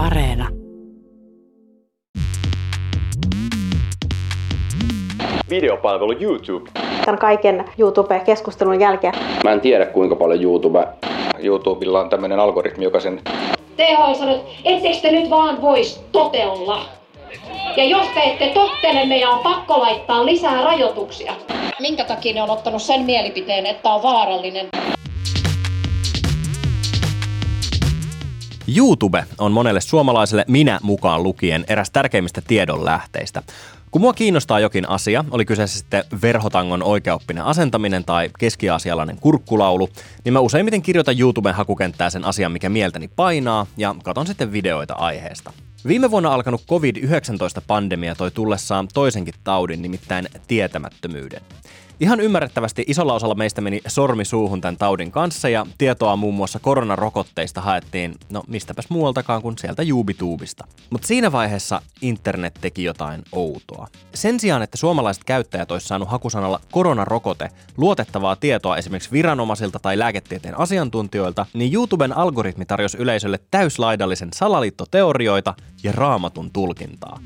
Areena. Videopalvelu YouTube. Tämän kaiken YouTube-keskustelun jälkeen. Mä en tiedä kuinka paljon YouTube. YouTubella on tämmöinen algoritmi, joka sen THL sanoi, että ettekö te nyt vaan vois totella. Ja jos te ette tottele, meidän on pakko laittaa lisää rajoituksia. Minkä takia ne on ottanut sen mielipiteen, että on vaarallinen? YouTube on monelle suomalaiselle minä mukaan lukien eräs tärkeimmistä tiedonlähteistä. Kun mua kiinnostaa jokin asia, oli kyseessä sitten verhotangon oikeoppinen asentaminen tai keskiasialainen kurkkulaulu, niin mä useimmiten kirjoitan YouTuben hakukenttää sen asian, mikä mieltäni painaa, ja katon sitten videoita aiheesta. Viime vuonna alkanut COVID-19-pandemia toi tullessaan toisenkin taudin, nimittäin tietämättömyyden. Ihan ymmärrettävästi isolla osalla meistä meni sormi suuhun tämän taudin kanssa ja tietoa muun muassa koronarokotteista haettiin, no mistäpäs muualtakaan kuin sieltä Juubituubista. Mutta siinä vaiheessa internet teki jotain outoa. Sen sijaan, että suomalaiset käyttäjät olisi saanut hakusanalla koronarokote luotettavaa tietoa esimerkiksi viranomaisilta tai lääketieteen asiantuntijoilta, niin YouTuben algoritmi tarjosi yleisölle täyslaidallisen salaliittoteorioita ja raamatun tulkintaa.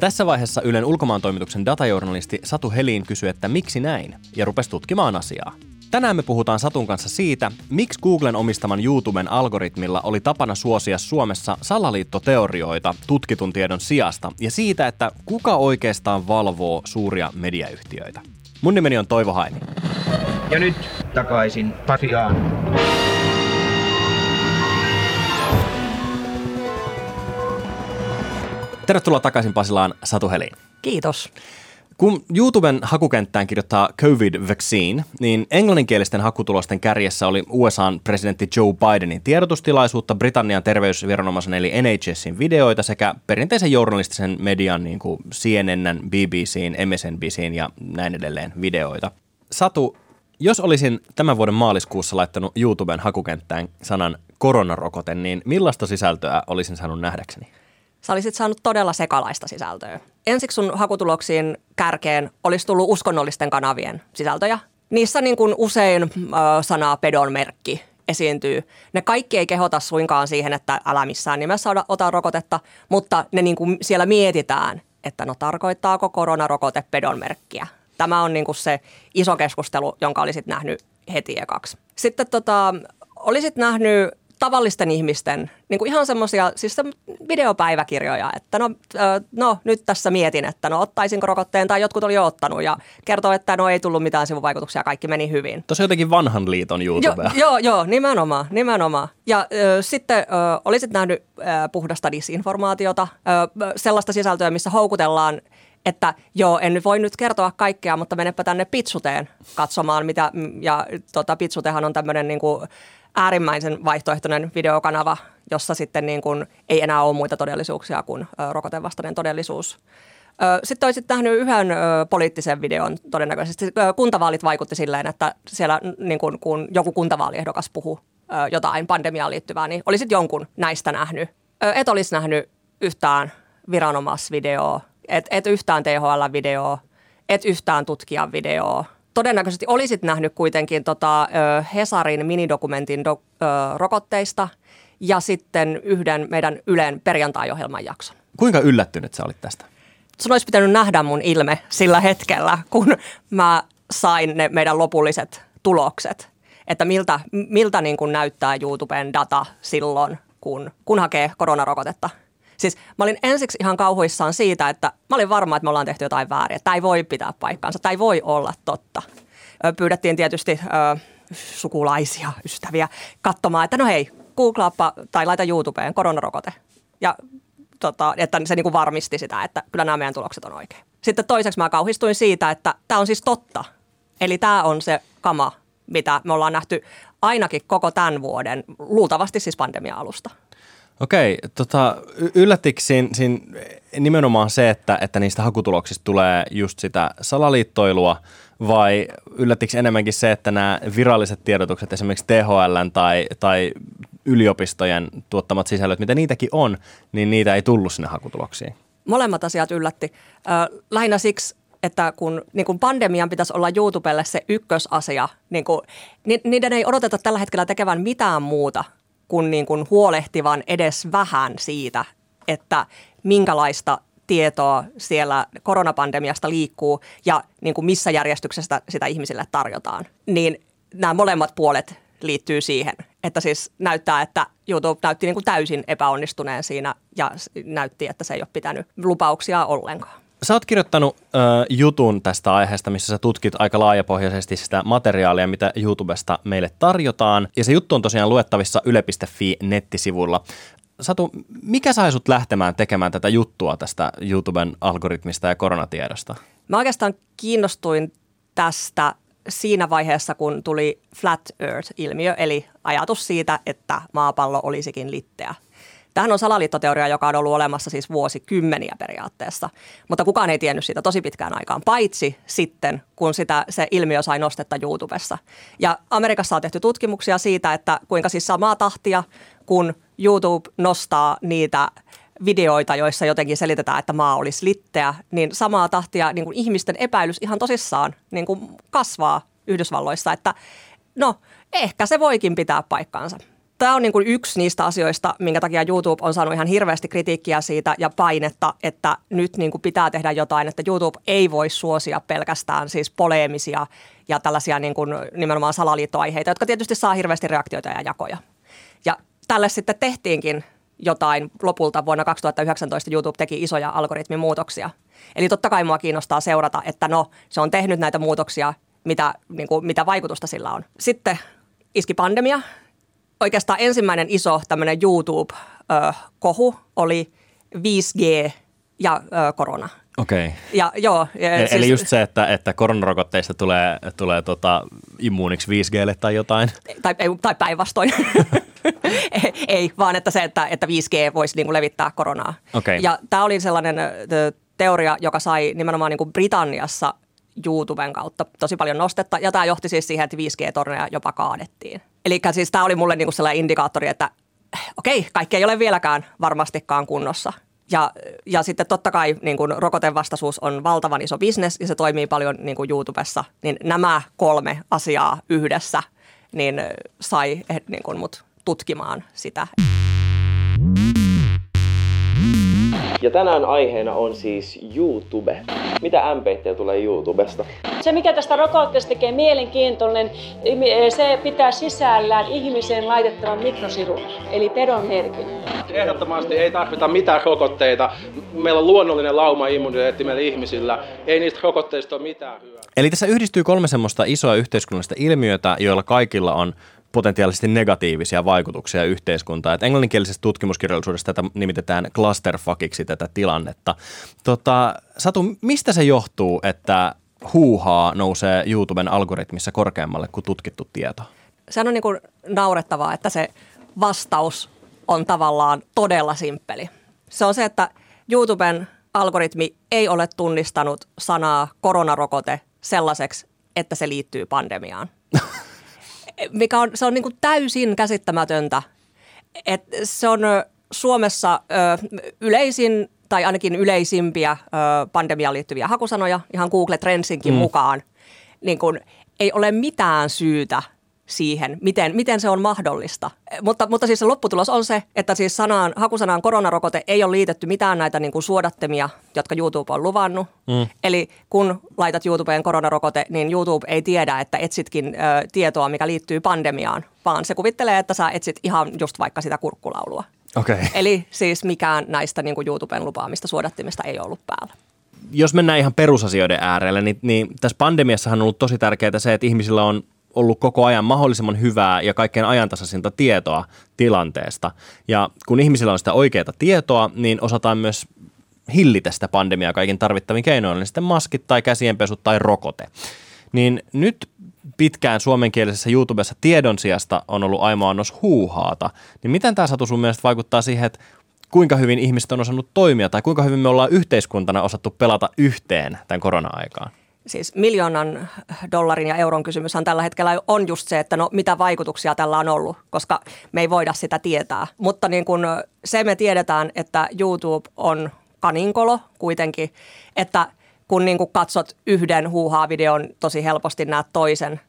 Tässä vaiheessa Ylen ulkomaantoimituksen datajournalisti Satu Helin kysyi, että miksi näin, ja rupesi tutkimaan asiaa. Tänään me puhutaan Satun kanssa siitä, miksi Googlen omistaman YouTuben algoritmilla oli tapana suosia Suomessa salaliittoteorioita tutkitun tiedon sijasta, ja siitä, että kuka oikeastaan valvoo suuria mediayhtiöitä. Mun nimeni on Toivo Haini. Ja nyt takaisin Pasiaan. Tervetuloa takaisin Pasilaan Satu Helin. Kiitos. Kun YouTuben hakukenttään kirjoittaa COVID-vaccine, niin englanninkielisten hakutulosten kärjessä oli USAn presidentti Joe Bidenin tiedotustilaisuutta, Britannian terveysviranomaisen eli NHSin videoita sekä perinteisen journalistisen median niin kuin CNN, BBCin, MSNBCin ja näin edelleen videoita. Satu, jos olisin tämän vuoden maaliskuussa laittanut YouTuben hakukenttään sanan koronarokote, niin millaista sisältöä olisin saanut nähdäkseni? Sä olisit saanut todella sekalaista sisältöä. Ensiksi sun hakutuloksiin kärkeen olisi tullut uskonnollisten kanavien sisältöjä. Niissä niin kuin usein äh, sana pedon merkki esiintyy. Ne kaikki ei kehota suinkaan siihen, että älä missään nimessä ota rokotetta, mutta ne niin kuin siellä mietitään, että no tarkoittaako koronarokote pedon merkkiä. Tämä on niin kuin se iso keskustelu, jonka olisit nähnyt heti ekaksi. Sitten tota, olisit nähnyt tavallisten ihmisten niin kuin ihan semmoisia siis videopäiväkirjoja, että no, no nyt tässä mietin, että no ottaisinko rokotteen tai jotkut oli jo ottanut ja kertoo, että no ei tullut mitään sivuvaikutuksia, kaikki meni hyvin. Tuossa jotenkin vanhan liiton YouTube. Jo, joo, joo, nimenomaan, nimenomaan. Ja ö, sitten ö, olisit nähnyt ö, puhdasta disinformaatiota, ö, sellaista sisältöä, missä houkutellaan että joo, en voi nyt kertoa kaikkea, mutta menepä tänne Pitsuteen katsomaan, mitä, ja tota, Pitsutehan on tämmöinen niin kuin, äärimmäisen vaihtoehtoinen videokanava, jossa sitten niin kuin ei enää ole muita todellisuuksia kuin rokotevastainen todellisuus. Sitten olisit nähnyt yhden poliittisen videon todennäköisesti. Kuntavaalit vaikutti silleen, että siellä niin kun, kun joku kuntavaaliehdokas puhuu jotain pandemiaan liittyvää, niin olisit jonkun näistä nähnyt. Et olisi nähnyt yhtään viranomaisvideoa, et, et yhtään THL-videoa, et yhtään tutkijan videoa – todennäköisesti olisit nähnyt kuitenkin tota, Hesarin minidokumentin do, ö, rokotteista ja sitten yhden meidän Ylen perjantai-ohjelman jakson. Kuinka yllättynyt sä olit tästä? Sun olisi pitänyt nähdä mun ilme sillä hetkellä, kun mä sain ne meidän lopulliset tulokset. Että miltä, miltä niin kuin näyttää YouTuben data silloin, kun, kun hakee koronarokotetta – Siis mä olin ensiksi ihan kauhuissaan siitä, että mä olin varma, että me ollaan tehty jotain väärin. Tämä ei voi pitää paikkaansa, ei voi olla totta. Pyydettiin tietysti ö, sukulaisia, ystäviä katsomaan, että no hei, googlaappa tai laita YouTubeen koronarokote. Ja tota, että se niin kuin varmisti sitä, että kyllä nämä meidän tulokset on oikein. Sitten toiseksi mä kauhistuin siitä, että tämä on siis totta. Eli tämä on se kama, mitä me ollaan nähty ainakin koko tämän vuoden, luultavasti siis pandemia-alusta. Okei, tota, yllättikö siinä, siinä nimenomaan se, että, että niistä hakutuloksista tulee just sitä salaliittoilua, vai yllättikö enemmänkin se, että nämä viralliset tiedotukset, esimerkiksi THL tai, tai yliopistojen tuottamat sisällöt, mitä niitäkin on, niin niitä ei tullut sinne hakutuloksiin? Molemmat asiat yllätti. Lähinnä siksi, että kun niin kun pandemian pitäisi olla YouTubelle se ykkösasia, niin kun, ni, niiden ei odoteta tällä hetkellä tekevän mitään muuta kuin, niin kuin huolehtivan edes vähän siitä, että minkälaista tietoa siellä koronapandemiasta liikkuu ja niin kuin missä järjestyksessä sitä ihmisille tarjotaan. Niin nämä molemmat puolet liittyy siihen, että siis näyttää, että YouTube näytti niin kuin täysin epäonnistuneen siinä ja näytti, että se ei ole pitänyt lupauksia ollenkaan. Sä oot kirjoittanut ö, jutun tästä aiheesta, missä sä tutkit aika laajapohjaisesti sitä materiaalia, mitä YouTubesta meille tarjotaan. Ja se juttu on tosiaan luettavissa yle.fi nettisivulla. Satu, mikä sai sut lähtemään tekemään tätä juttua tästä YouTuben algoritmista ja koronatiedosta? Mä oikeastaan kiinnostuin tästä siinä vaiheessa, kun tuli Flat Earth-ilmiö, eli ajatus siitä, että maapallo olisikin litteä. Tähän on salaliittoteoria, joka on ollut olemassa siis vuosikymmeniä periaatteessa, mutta kukaan ei tiennyt siitä tosi pitkään aikaan, paitsi sitten, kun sitä, se ilmiö sai nostetta YouTubessa. Ja Amerikassa on tehty tutkimuksia siitä, että kuinka siis samaa tahtia, kun YouTube nostaa niitä videoita, joissa jotenkin selitetään, että maa olisi litteä, niin samaa tahtia niin kuin ihmisten epäilys ihan tosissaan niin kuin kasvaa Yhdysvalloissa, että no ehkä se voikin pitää paikkaansa tämä on niin kuin yksi niistä asioista, minkä takia YouTube on saanut ihan hirveästi kritiikkiä siitä ja painetta, että nyt niin kuin pitää tehdä jotain, että YouTube ei voi suosia pelkästään siis poleemisia ja tällaisia niin kuin nimenomaan salaliittoaiheita, jotka tietysti saa hirveästi reaktioita ja jakoja. Ja tälle sitten tehtiinkin jotain lopulta vuonna 2019 YouTube teki isoja algoritmimuutoksia. Eli totta kai mua kiinnostaa seurata, että no se on tehnyt näitä muutoksia, mitä, niin kuin, mitä vaikutusta sillä on. Sitten iski pandemia, oikeastaan ensimmäinen iso tämmöinen YouTube-kohu oli 5G ja korona. Okei. Okay. Ja, joo, ja Eli siis, just se, että, että koronarokotteista tulee, tulee tota immuuniksi 5Glle tai jotain? Tai, tai päinvastoin. ei, ei, vaan että se, että, että 5G voisi niin kuin levittää koronaa. Okay. Ja tämä oli sellainen teoria, joka sai nimenomaan niin kuin Britanniassa YouTuben kautta tosi paljon nostetta. Ja tämä johti siis siihen, että 5G-torneja jopa kaadettiin. Eli siis tämä oli mulle niinku sellainen indikaattori, että okei, kaikki ei ole vieläkään varmastikaan kunnossa. Ja, ja sitten totta kai niin kuin rokotevastaisuus on valtavan iso bisnes ja se toimii paljon niin kuin YouTubessa. Niin nämä kolme asiaa yhdessä niin sai eh, niin kuin mut tutkimaan sitä. Ja tänään aiheena on siis YouTube. Mitä MPT tulee YouTubesta? Se, mikä tästä rokotteesta tekee mielenkiintoinen, se pitää sisällään ihmiseen laitettavan mikrosirun, eli pedonmerkin. Ehdottomasti ei tarvita mitään rokotteita. Meillä on luonnollinen lauma immuniteetti meillä ihmisillä. Ei niistä rokotteista ole mitään hyötyä. Eli tässä yhdistyy kolme semmoista isoa yhteiskunnallista ilmiötä, joilla kaikilla on potentiaalisesti negatiivisia vaikutuksia yhteiskuntaan. Et englanninkielisessä tutkimuskirjallisuudessa tätä nimitetään clusterfuckiksi tätä tilannetta. Tota, Satu, mistä se johtuu, että huuhaa nousee YouTuben algoritmissa korkeammalle kuin tutkittu tieto? Se on niin kuin naurettavaa, että se vastaus on tavallaan todella simppeli. Se on se, että YouTuben algoritmi ei ole tunnistanut sanaa koronarokote sellaiseksi, että se liittyy pandemiaan. mikä on, se on niin kuin täysin käsittämätöntä. Et se on Suomessa ö, yleisin tai ainakin yleisimpiä ö, pandemiaan liittyviä hakusanoja, ihan Google Trendsinkin mm. mukaan. Niin kun, ei ole mitään syytä siihen, miten, miten se on mahdollista. Mutta, mutta siis se lopputulos on se, että siis sanaan, hakusanaan koronarokote ei ole liitetty mitään näitä niin kuin suodattemia, jotka YouTube on luvannut. Mm. Eli kun laitat YouTubeen koronarokote, niin YouTube ei tiedä, että etsitkin ö, tietoa, mikä liittyy pandemiaan, vaan se kuvittelee, että sä etsit ihan just vaikka sitä kurkkulaulua. Okay. Eli siis mikään näistä niin kuin YouTuben lupaamista suodattimista ei ollut päällä jos mennään ihan perusasioiden äärelle, niin, niin tässä pandemiassahan on ollut tosi tärkeää se, että ihmisillä on ollut koko ajan mahdollisimman hyvää ja kaikkein ajantasaisinta tietoa tilanteesta. Ja kun ihmisillä on sitä oikeaa tietoa, niin osataan myös hillitä sitä pandemiaa kaikin tarvittavin keinoin, eli sitten maskit tai käsienpesut tai rokote. Niin nyt pitkään suomenkielisessä YouTubessa tiedon sijasta on ollut aimoa annos huuhaata. Niin miten tämä Satu sun mielestä vaikuttaa siihen, että kuinka hyvin ihmiset on osannut toimia tai kuinka hyvin me ollaan yhteiskuntana osattu pelata yhteen tämän korona-aikaan? Siis miljoonan dollarin ja euron kysymyshän tällä hetkellä on just se, että no mitä vaikutuksia tällä on ollut, koska me ei voida sitä tietää. Mutta niin kun se me tiedetään, että YouTube on kaninkolo kuitenkin, että kun niin kun katsot yhden huuhaa-videon, tosi helposti näet toisen.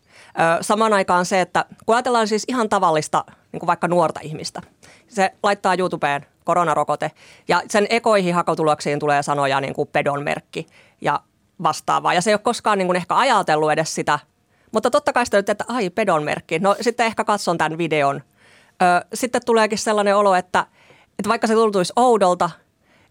Samaan aikaan se, että kun ajatellaan siis ihan tavallista niin vaikka nuorta ihmistä. Se laittaa YouTubeen koronarokote ja sen ekoihin hakotuloksiin tulee sanoja niin kuin pedon merkki ja vastaavaa. Ja se ei ole koskaan niin kuin ehkä ajatellut edes sitä, mutta totta kai nyt, että ai pedon merkki. No sitten ehkä katson tämän videon. Ö, sitten tuleekin sellainen olo, että, että vaikka se tuntuisi oudolta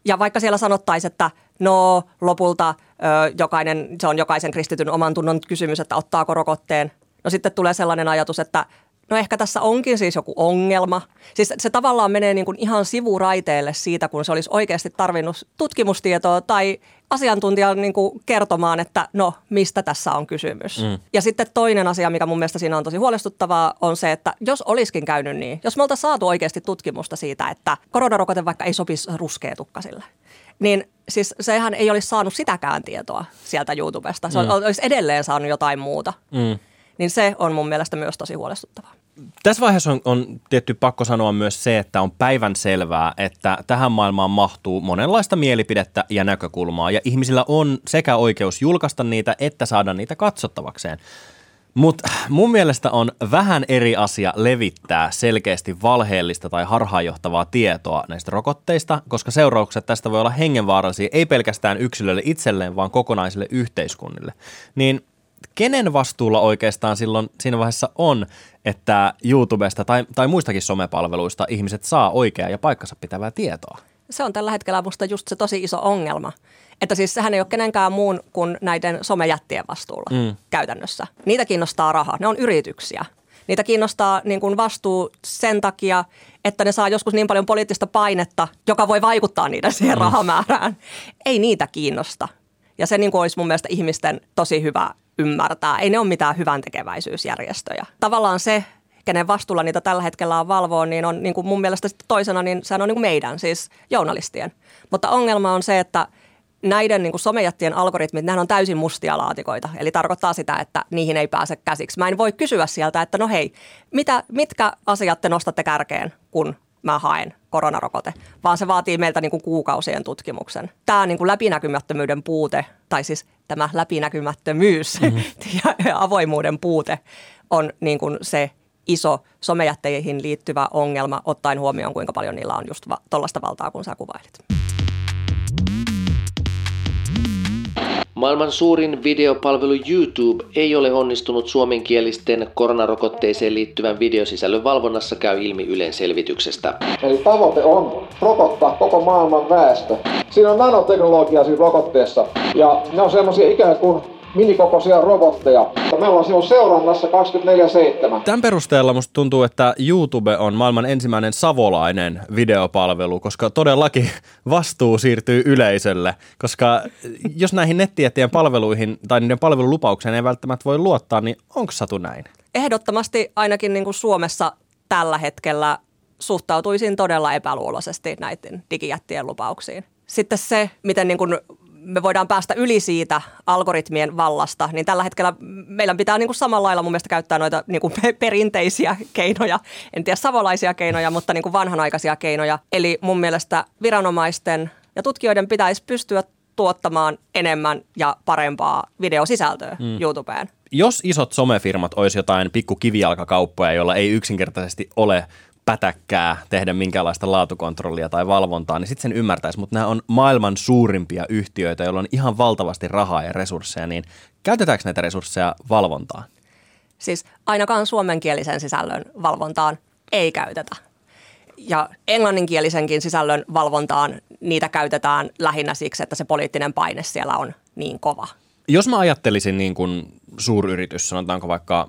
ja vaikka siellä sanottaisiin, että no lopulta ö, jokainen, se on jokaisen kristityn oman tunnon kysymys, että ottaako rokotteen. No sitten tulee sellainen ajatus, että no ehkä tässä onkin siis joku ongelma. Siis se tavallaan menee niin kuin ihan sivuraiteelle siitä, kun se olisi oikeasti tarvinnut tutkimustietoa tai asiantuntijan niin kuin kertomaan, että no mistä tässä on kysymys. Mm. Ja sitten toinen asia, mikä mun mielestä siinä on tosi huolestuttavaa, on se, että jos olisikin käynyt niin, jos me oltaisiin saatu oikeasti tutkimusta siitä, että koronarokote vaikka ei sopisi ruskeatukkasille, niin siis sehän ei olisi saanut sitäkään tietoa sieltä YouTubesta. Se mm. olisi edelleen saanut jotain muuta. Mm niin se on mun mielestä myös tosi huolestuttavaa. Tässä vaiheessa on, on tietty pakko sanoa myös se, että on päivän selvää, että tähän maailmaan mahtuu monenlaista mielipidettä ja näkökulmaa, ja ihmisillä on sekä oikeus julkaista niitä, että saada niitä katsottavakseen. Mutta mun mielestä on vähän eri asia levittää selkeästi valheellista tai harhaanjohtavaa tietoa näistä rokotteista, koska seuraukset tästä voi olla hengenvaarallisia ei pelkästään yksilölle itselleen, vaan kokonaisille yhteiskunnille. Niin kenen vastuulla oikeastaan silloin siinä vaiheessa on, että YouTubesta tai, tai muistakin somepalveluista ihmiset saa oikeaa ja paikkansa pitävää tietoa? Se on tällä hetkellä musta just se tosi iso ongelma. Että siis sehän ei ole kenenkään muun kuin näiden somejättien vastuulla mm. käytännössä. Niitä kiinnostaa raha, ne on yrityksiä. Niitä kiinnostaa niin kuin vastuu sen takia, että ne saa joskus niin paljon poliittista painetta, joka voi vaikuttaa niiden siihen mm. rahamäärään. Ei niitä kiinnosta. Ja se niin kuin olisi mun mielestä ihmisten tosi hyvä ymmärtää. Ei ne ole mitään hyvän tekeväisyysjärjestöjä. Tavallaan se, kenen vastuulla niitä tällä hetkellä on valvoa, niin on niin kuin mun mielestä toisena, niin se on niin kuin meidän, siis journalistien. Mutta ongelma on se, että näiden niin kuin somejättien algoritmit, nämä on täysin mustia laatikoita. Eli tarkoittaa sitä, että niihin ei pääse käsiksi. Mä en voi kysyä sieltä, että no hei, mitä, mitkä asiat te nostatte kärkeen, kun mä haen koronarokote, vaan se vaatii meiltä niin kuin kuukausien tutkimuksen. Tämä niin kuin läpinäkymättömyyden puute, tai siis tämä läpinäkymättömyys mm-hmm. ja avoimuuden puute on niin kuin se iso somejätteihin liittyvä ongelma, ottaen huomioon, kuinka paljon niillä on just va- tuollaista valtaa, kun sä kuvailit. Maailman suurin videopalvelu YouTube ei ole onnistunut suomenkielisten koronarokotteeseen liittyvän videosisällön valvonnassa käy ilmi Ylen selvityksestä. Eli tavoite on rokottaa koko maailman väestö. Siinä on nanoteknologiaa siinä rokotteessa ja ne on semmoisia ikään kuin minikokoisia robotteja. Me ollaan sinun seurannassa 24-7. Tämän perusteella musta tuntuu, että YouTube on maailman ensimmäinen savolainen videopalvelu, koska todellakin vastuu siirtyy yleisölle. Koska jos näihin nettijättien palveluihin tai niiden palvelulupaukseen ei välttämättä voi luottaa, niin onko satu näin? Ehdottomasti ainakin niin kuin Suomessa tällä hetkellä suhtautuisin todella epäluuloisesti näiden digijättien lupauksiin. Sitten se, miten niin kuin me voidaan päästä yli siitä algoritmien vallasta, niin tällä hetkellä meillä pitää niin kuin samalla lailla mun mielestä käyttää noita niin kuin perinteisiä keinoja, en tiedä savolaisia keinoja, mutta niin kuin vanhanaikaisia keinoja. Eli mun mielestä viranomaisten ja tutkijoiden pitäisi pystyä tuottamaan enemmän ja parempaa videosisältöä mm. YouTubeen. Jos isot somefirmat olisi jotain pikku kivijalkakauppoja, joilla ei yksinkertaisesti ole pätäkkää tehdä minkäänlaista laatukontrollia tai valvontaa, niin sitten sen ymmärtäisi. Mutta nämä on maailman suurimpia yhtiöitä, joilla on ihan valtavasti rahaa ja resursseja, niin käytetäänkö näitä resursseja valvontaan? Siis ainakaan suomenkielisen sisällön valvontaan ei käytetä. Ja englanninkielisenkin sisällön valvontaan niitä käytetään lähinnä siksi, että se poliittinen paine siellä on niin kova. Jos mä ajattelisin niin kuin suuryritys, sanotaanko vaikka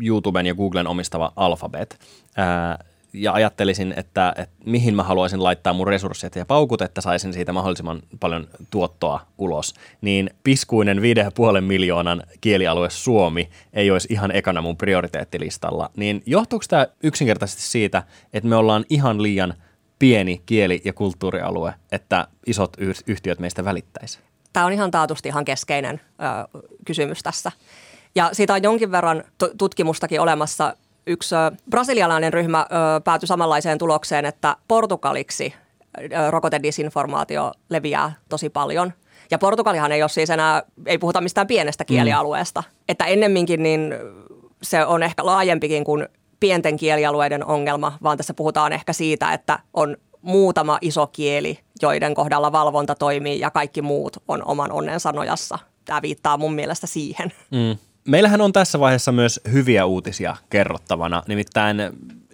YouTuben ja Googlen omistava Alphabet, ää, ja ajattelisin, että, että mihin mä haluaisin laittaa mun resurssit ja paukut, että saisin siitä mahdollisimman paljon tuottoa ulos, niin piskuinen 5,5 miljoonan kielialue Suomi ei olisi ihan ekana mun prioriteettilistalla. Niin johtuuko tämä yksinkertaisesti siitä, että me ollaan ihan liian pieni kieli- ja kulttuurialue, että isot yhtiöt meistä välittäisi? Tämä on ihan taatusti ihan keskeinen ö, kysymys tässä. Ja siitä on jonkin verran t- tutkimustakin olemassa. Yksi brasilialainen ryhmä päätyi samanlaiseen tulokseen, että Portugaliksi rokotedisinformaatio leviää tosi paljon. Ja Portugalihan ei ole siis enää, ei puhuta mistään pienestä mm. kielialueesta. Mm. Että ennemminkin niin se on ehkä laajempikin kuin pienten kielialueiden ongelma, vaan tässä puhutaan ehkä siitä, että on muutama iso kieli, joiden kohdalla valvonta toimii ja kaikki muut on oman onnensa nojassa. Tämä viittaa mun mielestä siihen. Mm. Meillähän on tässä vaiheessa myös hyviä uutisia kerrottavana. Nimittäin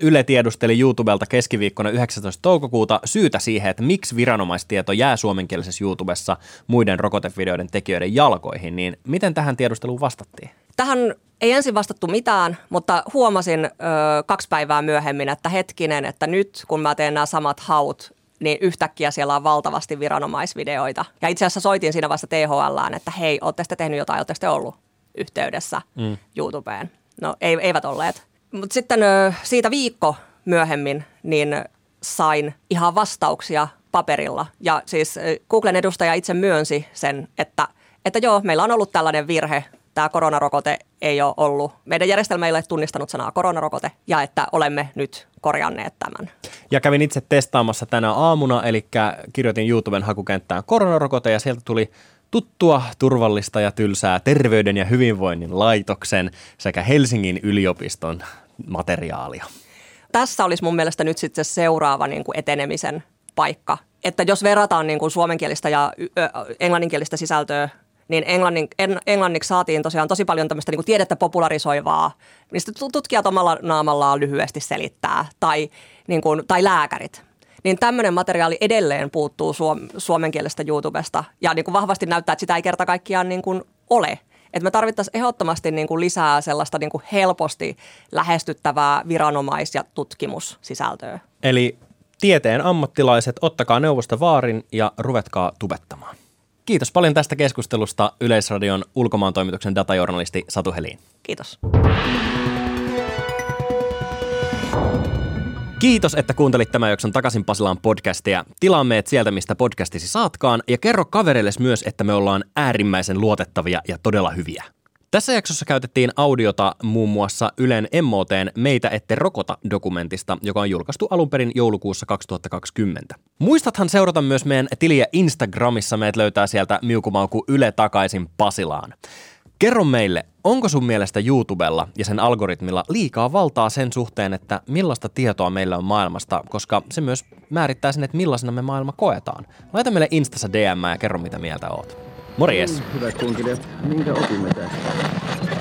Yle tiedusteli YouTubelta keskiviikkona 19. toukokuuta syytä siihen, että miksi viranomaistieto jää suomenkielisessä YouTubessa muiden rokotevideoiden tekijöiden jalkoihin. Niin miten tähän tiedusteluun vastattiin? Tähän ei ensin vastattu mitään, mutta huomasin ö, kaksi päivää myöhemmin, että hetkinen, että nyt kun mä teen nämä samat haut, niin yhtäkkiä siellä on valtavasti viranomaisvideoita. Ja itse asiassa soitin siinä vasta THLään, että hei, ootte te tehnyt jotain, ootte te ollut yhteydessä mm. YouTubeen. No ei, eivät olleet. Mutta sitten siitä viikko myöhemmin, niin sain ihan vastauksia paperilla. Ja siis Googlen edustaja itse myönsi sen, että, että joo, meillä on ollut tällainen virhe tämä koronarokote ei ole ollut, meidän järjestelmä ei ole tunnistanut sanaa koronarokote ja että olemme nyt korjanneet tämän. Ja kävin itse testaamassa tänä aamuna, eli kirjoitin YouTuben hakukenttään koronarokote ja sieltä tuli tuttua, turvallista ja tylsää terveyden ja hyvinvoinnin laitoksen sekä Helsingin yliopiston materiaalia. Tässä olisi mun mielestä nyt sitten se seuraava niin kuin etenemisen paikka. Että jos verrataan niin kuin suomenkielistä ja englanninkielistä sisältöä niin englannin, en, englanniksi saatiin tosiaan tosi paljon tämmöistä niin tiedettä popularisoivaa, mistä tutkijat omalla naamallaan lyhyesti selittää, tai, niin kuin, tai lääkärit. Niin tämmöinen materiaali edelleen puuttuu suom, suomenkielestä YouTubesta, ja niin kuin vahvasti näyttää, että sitä ei kerta kaikkiaan niin kuin ole. Että me tarvittaisiin ehdottomasti niin kuin lisää sellaista niin kuin helposti lähestyttävää viranomais- ja tutkimussisältöä. Eli tieteen ammattilaiset, ottakaa neuvosta vaarin ja ruvetkaa tubettamaan. Kiitos paljon tästä keskustelusta Yleisradion ulkomaan toimituksen datajournalisti Satu Helin. Kiitos. Kiitos, että kuuntelit tämän jakson Takaisin Pasilaan podcastia. Tilaa meet sieltä, mistä podcastisi saatkaan, ja kerro kavereille myös, että me ollaan äärimmäisen luotettavia ja todella hyviä. Tässä jaksossa käytettiin audiota muun muassa Ylen MOTn Meitä ette rokota dokumentista, joka on julkaistu alun perin joulukuussa 2020. Muistathan seurata myös meidän tiliä Instagramissa, meidät löytää sieltä miukumauku Yle takaisin Pasilaan. Kerro meille, onko sun mielestä YouTubella ja sen algoritmilla liikaa valtaa sen suhteen, että millaista tietoa meillä on maailmasta, koska se myös määrittää sen, että millaisena me maailma koetaan. Laita meille Instassa DM ja kerro mitä mieltä oot. Morjes! Hyvät kunkilijat, minkä opimme tästä?